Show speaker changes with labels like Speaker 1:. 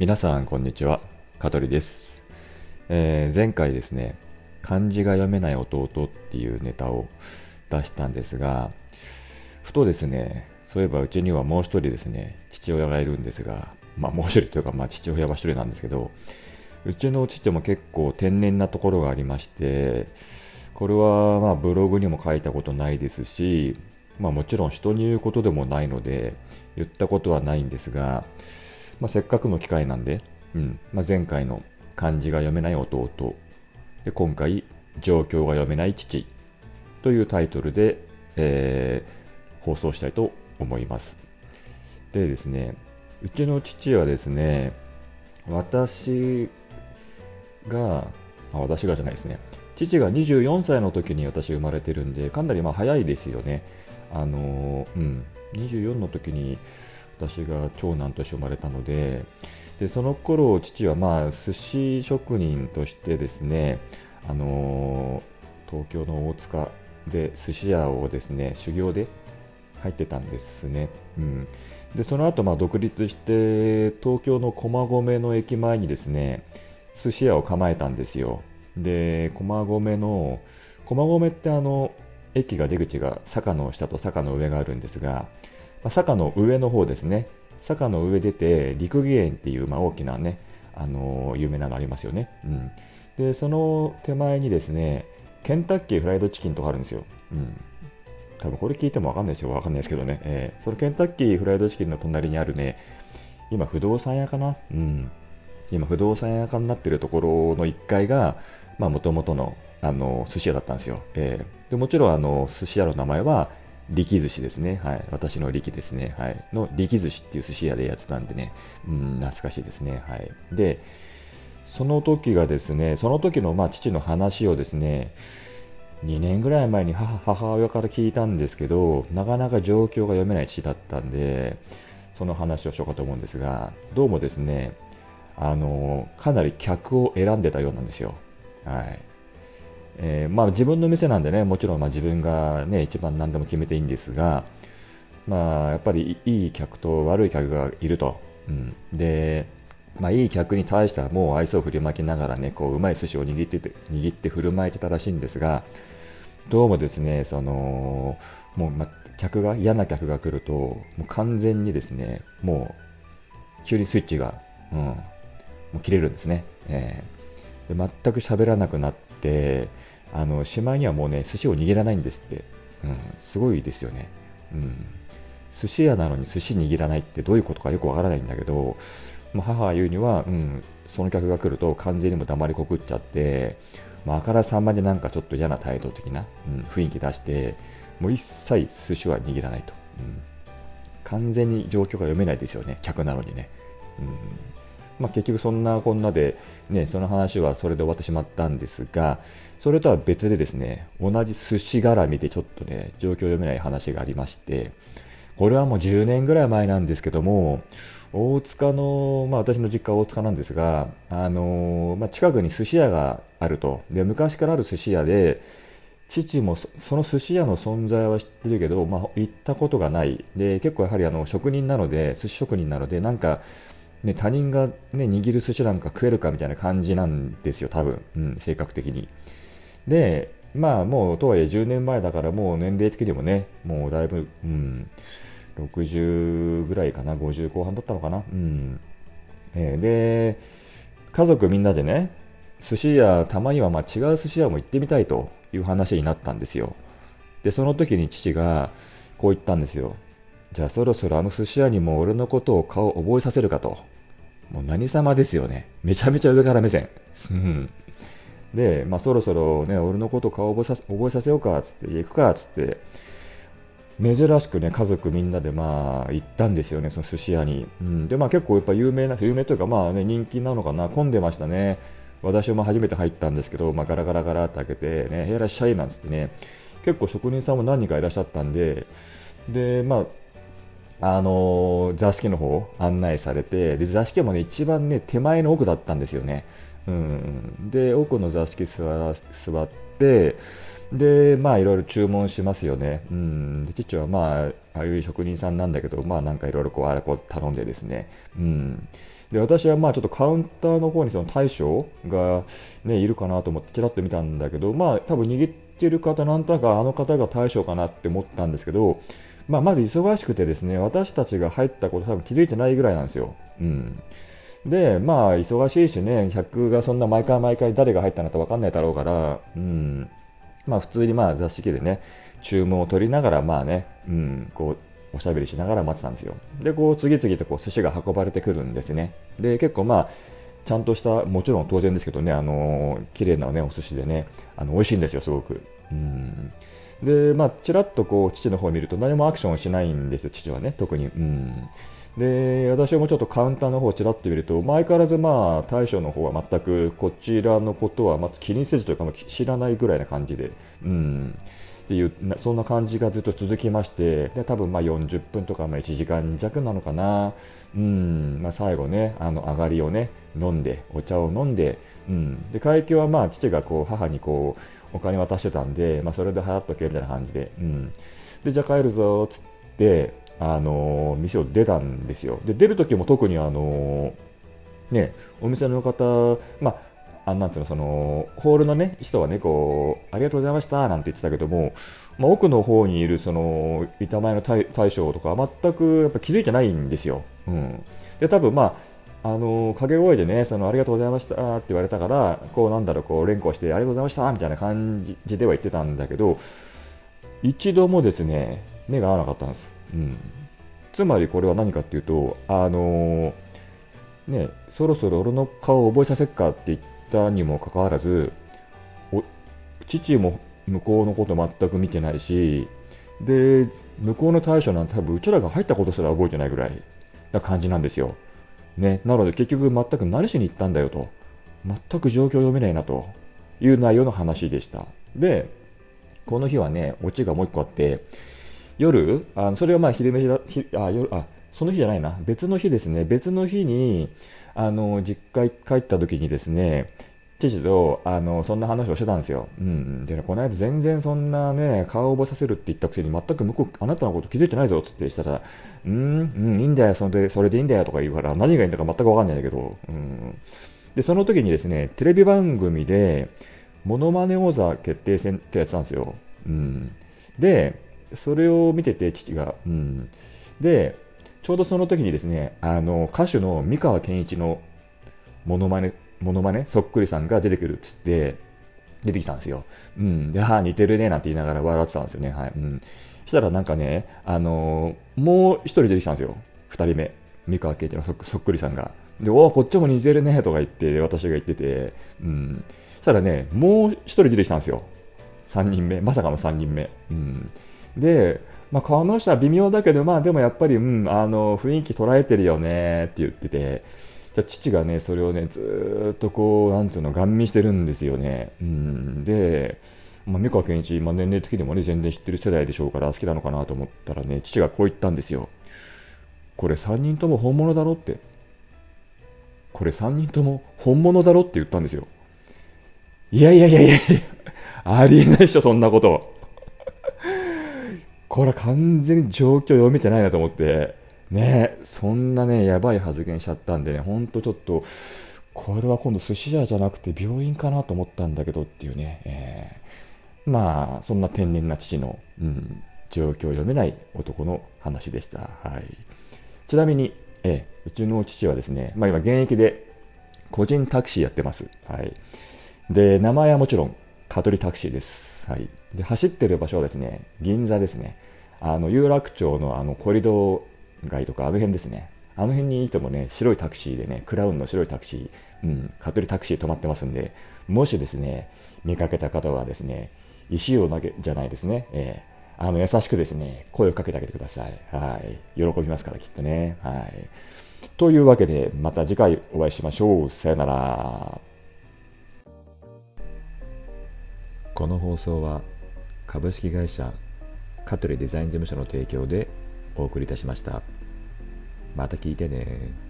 Speaker 1: 皆さんこんにちは。香取です、えー、前回ですね漢字が読めない弟っていうネタを出したんですがふとですねそういえばうちにはもう一人ですね父親がいるんですがまあもう一人というかまあ父親は一人なんですけどうちの父も結構天然なところがありましてこれはまブログにも書いたことないですしまあもちろん人に言うことでもないので言ったことはないんですがまあ、せっかくの機会なんで、うん。まあ、前回の漢字が読めない弟。で今回状況が読めない父。というタイトルで、えー、放送したいと思います。でですねうちの父はですね私があ私がじゃないですね。父が24歳の時に私生まれてるんでかなりまあ早いですよね。あのうん。24の時に私が長男として生まれたのででその頃父はまあ寿司職人としてですねあの東京の大塚で寿司屋をですね修行で入ってたんですね、うん、でその後まあ独立して東京の駒込の駅前にですね寿司屋を構えたんですよ。で駒込の駒込ってあの駅が出口が坂の下と坂の上があるんですがまあ、坂の上の方ですね。坂の上出て陸義園っていう、まあ、大きなね、あの、有名なのありますよね、うん、でその手前にですねケンタッキーフライドチキンとかあるんですよ、うん、多分これ聞いてもわかんないですよ。わかんないですけどね、えー、そのケンタッキーフライドチキンの隣にあるね今不動産屋かな？うん。今不動産屋かになってるところの1階がまあもともとのあの寿司屋だったんですよ、えー、でもちろんあの寿司屋の名前は力寿司ですね。はい。私の力ですね。はい。の力寿司っていう寿司屋でやってたんでね。うん、懐かしいですね。はい。で、その時がですね、その時のまあ父の話をですね、2年ぐらい前に母母親から聞いたんですけど、なかなか状況が読めない父だったんで、その話をしようかと思うんですが、どうもですね、あの、かなり客を選んでたようなんですよ。はい。えー、まあ、自分の店なんでね、もちろんま自分が、ね、一番何でも決めていいんですが、まあ、やっぱりいい客と悪い客がいると。うん、で、まあ、いい客に対してはもう愛想を振りまきながらね、こううまい寿司を握ってて握って振る舞えてたらしいんですが、どうもですね、そのもう、ま、客が嫌な客が来ると、もう完全にですね、もう急にスイッチが、うん、もう切れるんですね。えー、で全く喋らなくなって、あのしまいにはもうね寿司を握らないんですって、うん、すごいですよね、うん、寿司屋なのに寿司握らないってどういうことかよくわからないんだけど、ま、母が言うには、うん、その客が来ると完全にも黙りこくっちゃって、まあ、あからさんまでなんかちょっと嫌な態度的な、うん、雰囲気出してもう一切寿司は握らないと、うん、完全に状況が読めないですよね客なのにね、うん。まあ、結局そんなこんなで、ね、その話はそれで終わってしまったんですが、それとは別でですね、同じ寿司絡みでちょっとね、状況読めない話がありまして、これはもう10年ぐらい前なんですけども、大塚の、まあ私の実家は大塚なんですが、あの、まあ、近くに寿司屋があると。で、昔からある寿司屋で、父もその寿司屋の存在は知ってるけど、まあ、行ったことがない。で、結構やはりあの職人なので、寿司職人なので、なんか、ね、他人が、ね、握る寿司なんか食えるかみたいな感じなんですよ、多分、うん、性格的に。で、まあもうとはいえ10年前だからもう年齢的にもね、もうだいぶ、うん、60ぐらいかな、50後半だったのかな。うんえー、で、家族みんなでね、寿司屋、たまにはま違う寿司屋も行ってみたいという話になったんですよ。で、その時に父がこう言ったんですよ。じゃあそろそろあの寿司屋にも俺のことを顔を覚えさせるかと。もう何様ですよね。めちゃめちゃ上から目線。で、まあ、そろそろね、俺のこと顔覚えさ覚えさせようかっつって、行くかつって、珍しくね、家族みんなでまあ行ったんですよね、その寿司屋に。うん、で、まあ結構やっぱ有名な、有名というかまあね、人気なのかな、混んでましたね。私も初めて入ったんですけど、まあ、ガラガラガラって開けて、ね、いらっしゃいなんつってね、結構職人さんも何人かいらっしゃったんで、で、まあ、あの座敷の方案内されてで座敷もね一番ね手前の奥だったんですよね、うん、で奥の座敷座座ってでまあいろいろ注文しますよね、うん、で父はまあああいう職人さんなんだけど、まあなんかいろいろこう、あれこう頼んでですね、うん。で、私はまあちょっとカウンターの方にその大将がね、いるかなと思ってちらっと見たんだけど、まあ多分握ってる方、なんとなくあの方が大将かなって思ったんですけど、まあまず忙しくてですね、私たちが入ったこと多分気づいてないぐらいなんですよ。うん。で、まあ忙しいしね、客がそんな毎回毎回誰が入ったのか分かんないだろうから、うん。まあ普通にまあ座敷でね、注文を取りながら、まあね、うん、こう、おしゃべりしながら待ってたんですよ。で、こう、次々とこう寿司が運ばれてくるんですね。で、結構まあ、ちゃんとした、もちろん当然ですけどね、あのー、綺麗なね、お寿司でね、あの、美味しいんですよ、すごく。うん。で、まあ、ちらっとこう、父の方を見ると何もアクションしないんですよ、父はね、特に。うん。で、私もちょっとカウンターの方をちらっと見ると、相変わらずまあ、大将の方は全くこちらのことはまず気にせずというか、知らないぐらいな感じで、うん。っていうそんな感じがずっと続きましてで多分まあ40分とかまあ1時間弱なのかな、うんまあ、最後ねあの上がりをね飲んでお茶を飲んで,、うん、で会計はまあ父がこう母にこうお金渡してたんで、まあ、それで払っとけみたいな感じで、うん、でじゃあ帰るぞっつってあの店を出たんですよで出る時も特にあのねお店の方まああなんていうの、その、ホールのね、人はね、こう、ありがとうございましたなんて言ってたけども、まあ、奥の方にいる、その、板前の大将とか、全くやっぱ気づいてないんですよ。うん。で、多分まあ、あの掛け声でね、そのありがとうございましたって言われたから、こうなんだろう、こう連呼してありがとうございましたみたいな感じでは言ってたんだけど、一度もですね、目が合わなかったんです。うん。つまりこれは何かっていうと、あのね、そろそろ俺の顔を覚えさせっかって言ったにもかかわらず父も向こうのこと全く見てないしで向こうの対処なんて多分うちらが入ったことすら覚えてないぐらいな感じなんですよ、ね、なので結局全く何しに行ったんだよと。全く状況読めないなと。いう内容の話でした。でこの日はねオチがもう一個あって夜あそれはまあ昼飯だあ夜あその日じゃないな。別の日ですね。別の日にあの実家帰った時にですね父とあのそんな話をしてたんですよ。うん、で、ね、この間全然そんなね、顔を覚えさせるって言ったくせに全く向こう、あなたのこと気づいてないぞっつってしたら、うん、うん、いいんだよ、それでそれでいいんだよとか言うから、何がいいんだか全く分かんないんだけど、うん、で、その時にですね、テレビ番組で、モノマネ王座決定戦ってやつなんですよ。うん、で、それを見てて、父が、うん、で、ちょうどその時にですね、あの歌手の三河健一のモノマネ、モノマネ、そっくりさんが出てくるっつって、出てきたんですよ。うん。で、はあ、似てるね、なんて言いながら笑ってたんですよね。はい。うん。したらなんかね、あのー、もう一人出てきたんですよ。二人目。三河健一のそっくりさんが。で、おお、こっちも似てるね、とか言って、私が言ってて、うん。そしたらね、もう一人出てきたんですよ。三人目。まさかの三人目。うん。で、まあ、この人は微妙だけど、まあでもやっぱり、うん、あの、雰囲気捉えてるよねって言ってて、父がね、それをね、ずっとこう、なんつうの、ガン見してるんですよね。うん、で、まあ、三河健一、まあ、年齢的にもね、全然知ってる世代でしょうから好きなのかなと思ったらね、父がこう言ったんですよ。これ3人とも本物だろって。これ3人とも本物だろって言ったんですよ。いやいやいやいやいや、ありえないでしょ、そんなこと。これ完全に状況読めてないなと思って、ね、そんなね、やばい発言しちゃったんでね、ほんとちょっと、これは今度寿司屋じゃなくて病院かなと思ったんだけどっていうね、えー、まあ、そんな天然な父の、うん、状況を読めない男の話でした。はい。ちなみに、えー、うちの父はですね、まあ今現役で個人タクシーやってます。はい。で、名前はもちろん、蚊取タクシーです。はい、で走ってる場所はですね銀座ですねあの有楽町のあのコリド街とかあの辺ですね。あの辺にいてもね白いタクシーでねクラウンの白いタクシーうん蚊取りタクシー止まってますんでもしですね見かけた方はですね石を投げじゃないですね、えー、あの優しくですね声をかけてあげてください。はい。喜びますからきっとね。はい。というわけでまた次回お会いしましょう。さよなら。この放送は株式会社香取デザイン事務所の提供でお送りいたしました。また聞いてね